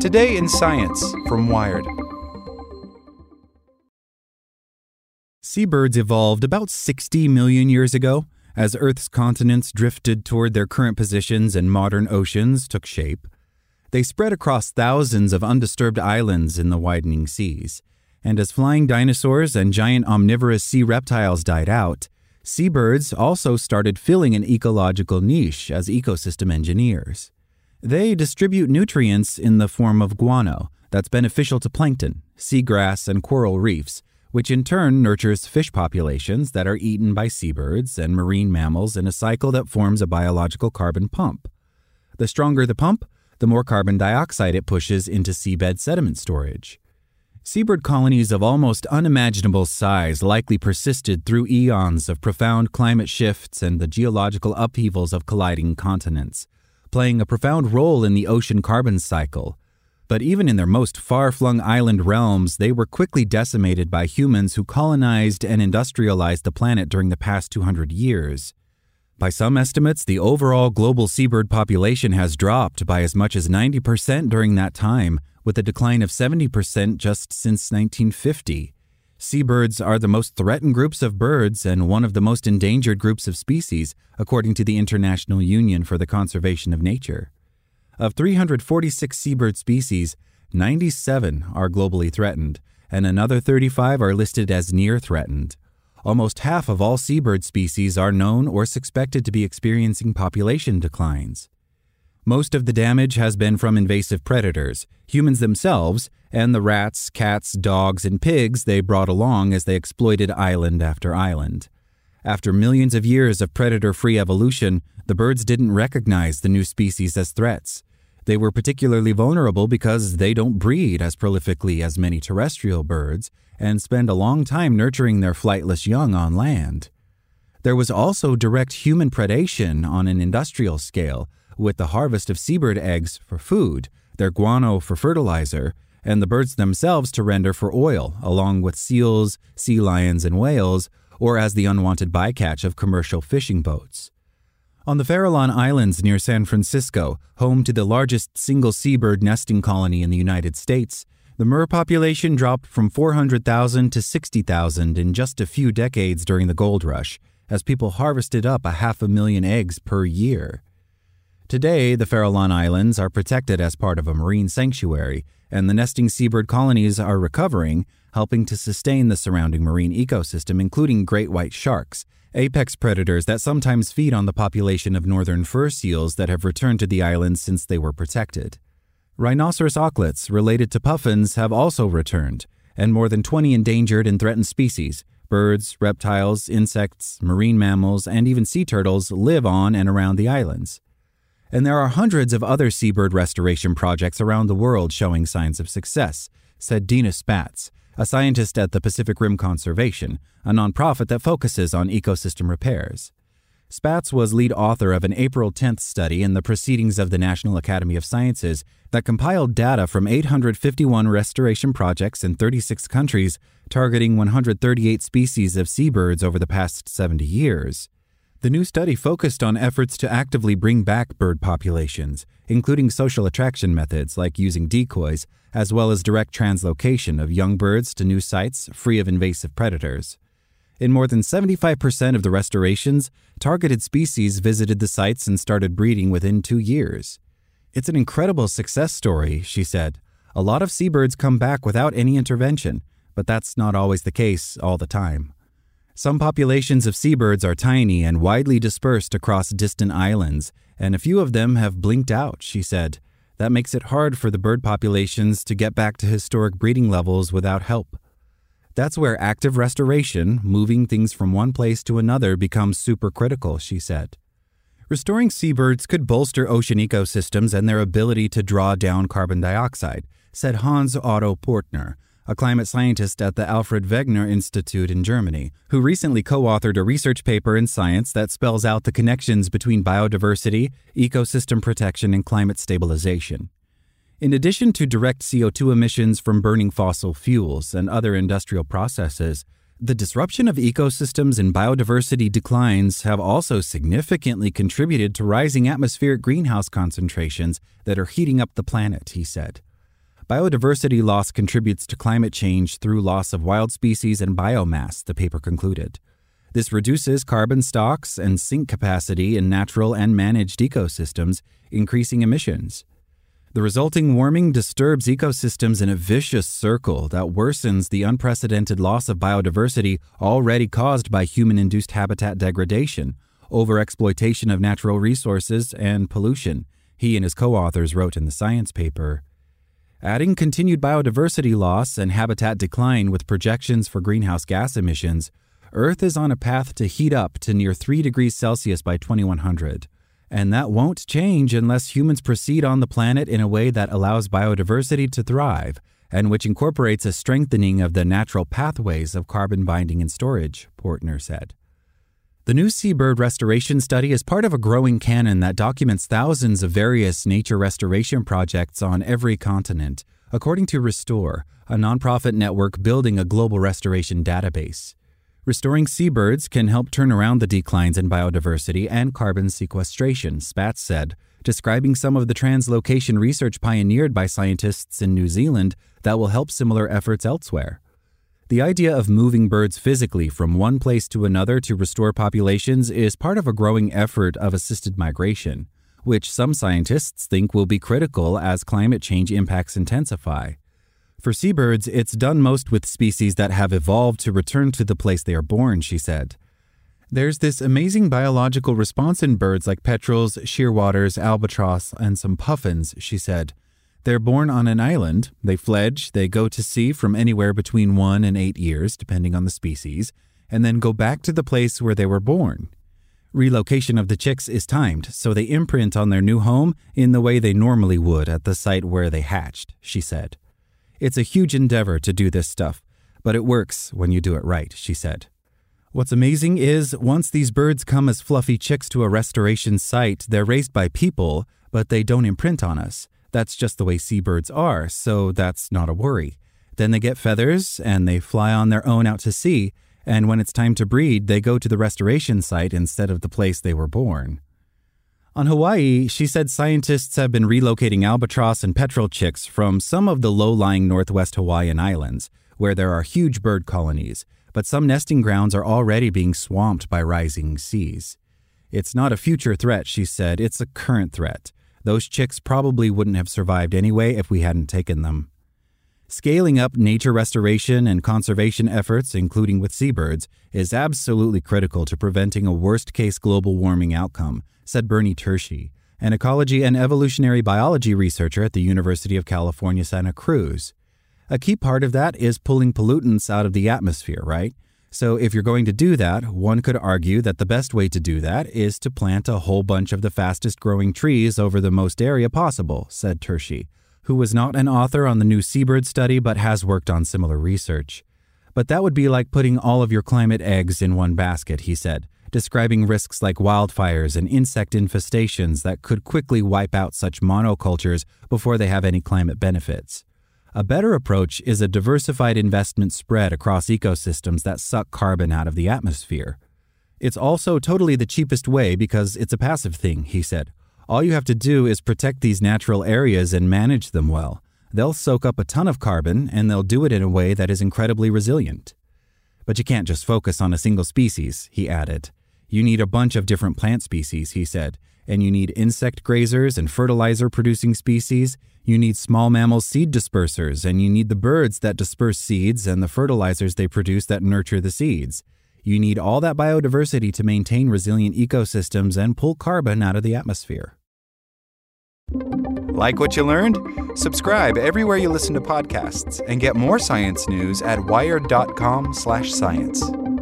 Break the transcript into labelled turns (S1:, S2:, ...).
S1: Today in Science from Wired.
S2: Seabirds evolved about 60 million years ago as Earth's continents drifted toward their current positions and modern oceans took shape. They spread across thousands of undisturbed islands in the widening seas. And as flying dinosaurs and giant omnivorous sea reptiles died out, seabirds also started filling an ecological niche as ecosystem engineers. They distribute nutrients in the form of guano that's beneficial to plankton, seagrass, and coral reefs, which in turn nurtures fish populations that are eaten by seabirds and marine mammals in a cycle that forms a biological carbon pump. The stronger the pump, the more carbon dioxide it pushes into seabed sediment storage. Seabird colonies of almost unimaginable size likely persisted through eons of profound climate shifts and the geological upheavals of colliding continents, playing a profound role in the ocean carbon cycle. But even in their most far flung island realms, they were quickly decimated by humans who colonized and industrialized the planet during the past 200 years. By some estimates, the overall global seabird population has dropped by as much as 90% during that time, with a decline of 70% just since 1950. Seabirds are the most threatened groups of birds and one of the most endangered groups of species, according to the International Union for the Conservation of Nature. Of 346 seabird species, 97 are globally threatened, and another 35 are listed as near threatened. Almost half of all seabird species are known or suspected to be experiencing population declines. Most of the damage has been from invasive predators, humans themselves, and the rats, cats, dogs, and pigs they brought along as they exploited island after island. After millions of years of predator free evolution, the birds didn't recognize the new species as threats. They were particularly vulnerable because they don't breed as prolifically as many terrestrial birds and spend a long time nurturing their flightless young on land. There was also direct human predation on an industrial scale, with the harvest of seabird eggs for food, their guano for fertilizer, and the birds themselves to render for oil, along with seals, sea lions, and whales, or as the unwanted bycatch of commercial fishing boats. On the Farallon Islands near San Francisco, home to the largest single seabird nesting colony in the United States, the murre population dropped from 400,000 to 60,000 in just a few decades during the gold rush, as people harvested up a half a million eggs per year. Today, the Farallon Islands are protected as part of a marine sanctuary, and the nesting seabird colonies are recovering, helping to sustain the surrounding marine ecosystem, including great white sharks, apex predators that sometimes feed on the population of northern fur seals that have returned to the islands since they were protected. Rhinoceros auklets related to puffins have also returned, and more than 20 endangered and threatened species, birds, reptiles, insects, marine mammals, and even sea turtles live on and around the islands and there are hundreds of other seabird restoration projects around the world showing signs of success, said Dena Spatz, a scientist at the Pacific Rim Conservation, a nonprofit that focuses on ecosystem repairs. Spatz was lead author of an April 10th study in the Proceedings of the National Academy of Sciences that compiled data from 851 restoration projects in 36 countries targeting 138 species of seabirds over the past 70 years. The new study focused on efforts to actively bring back bird populations, including social attraction methods like using decoys, as well as direct translocation of young birds to new sites free of invasive predators. In more than 75% of the restorations, targeted species visited the sites and started breeding within two years. It's an incredible success story, she said. A lot of seabirds come back without any intervention, but that's not always the case all the time. Some populations of seabirds are tiny and widely dispersed across distant islands, and a few of them have blinked out, she said. That makes it hard for the bird populations to get back to historic breeding levels without help. That's where active restoration, moving things from one place to another, becomes super critical, she said. Restoring seabirds could bolster ocean ecosystems and their ability to draw down carbon dioxide, said Hans Otto Portner, a climate scientist at the Alfred Wegener Institute in Germany, who recently co authored a research paper in Science that spells out the connections between biodiversity, ecosystem protection, and climate stabilization. In addition to direct CO2 emissions from burning fossil fuels and other industrial processes, The disruption of ecosystems and biodiversity declines have also significantly contributed to rising atmospheric greenhouse concentrations that are heating up the planet, he said. Biodiversity loss contributes to climate change through loss of wild species and biomass, the paper concluded. This reduces carbon stocks and sink capacity in natural and managed ecosystems, increasing emissions. The resulting warming disturbs ecosystems in a vicious circle that worsens the unprecedented loss of biodiversity already caused by human induced habitat degradation, overexploitation of natural resources, and pollution, he and his co authors wrote in the science paper. Adding continued biodiversity loss and habitat decline with projections for greenhouse gas emissions, Earth is on a path to heat up to near 3 degrees Celsius by 2100. And that won't change unless humans proceed on the planet in a way that allows biodiversity to thrive and which incorporates a strengthening of the natural pathways of carbon binding and storage, Portner said. The new seabird restoration study is part of a growing canon that documents thousands of various nature restoration projects on every continent, according to Restor, a nonprofit network building a global restoration database. Restoring seabirds can help turn around the declines in biodiversity and carbon sequestration, Spatz said, describing some of the translocation research pioneered by scientists in New Zealand that will help similar efforts elsewhere. The idea of moving birds physically from one place to another to restore populations is part of a growing effort of assisted migration, which some scientists think will be critical as climate change impacts intensify. For seabirds, it's done most with species that have evolved to return to the place they are born, she said. There's this amazing biological response in birds like petrels, shearwaters, albatross, and some puffins, she said. They're born on an island, they fledge, they go to sea from anywhere between one and eight years, depending on the species, and then go back to the place where they were born. Relocation of the chicks is timed, so they imprint on their new home in the way they normally would at the site where they hatched, she said. It's a huge endeavor to do this stuff, but it works when you do it right, she said. What's amazing is once these birds come as fluffy chicks to a restoration site, they're raised by people, but they don't imprint on us. That's just the way seabirds are, so that's not a worry. Then they get feathers and they fly on their own out to sea, and when it's time to breed, they go to the restoration site instead of the place they were born. On Hawaii, she said scientists have been relocating albatross and petrel chicks from some of the low lying northwest Hawaiian islands, where there are huge bird colonies, but some nesting grounds are already being swamped by rising seas. It's not a future threat, she said, it's a current threat. Those chicks probably wouldn't have survived anyway if we hadn't taken them. Scaling up nature restoration and conservation efforts, including with seabirds, is absolutely critical to preventing a worst case global warming outcome said Bernie Tershy, an ecology and evolutionary biology researcher at the University of California, Santa Cruz. A key part of that is pulling pollutants out of the atmosphere, right? So, if you're going to do that, one could argue that the best way to do that is to plant a whole bunch of the fastest growing trees over the most area possible, said Tershy, who was not an author on the new seabird study but has worked on similar research. But that would be like putting all of your climate eggs in one basket, he said, describing risks like wildfires and insect infestations that could quickly wipe out such monocultures before they have any climate benefits. A better approach is a diversified investment spread across ecosystems that suck carbon out of the atmosphere. It's also totally the cheapest way because it's a passive thing, he said. All you have to do is protect these natural areas and manage them well. They'll soak up a ton of carbon and they'll do it in a way that is incredibly resilient. But you can't just focus on a single species, he added. You need a bunch of different plant species, he said, and you need insect grazers and fertilizer producing species. You need small mammal seed dispersers, and you need the birds that disperse seeds and the fertilizers they produce that nurture the seeds. You need all that biodiversity to maintain resilient ecosystems and pull carbon out of the atmosphere.
S1: Like what you learned? Subscribe everywhere you listen to podcasts and get more science news at wired.com/science.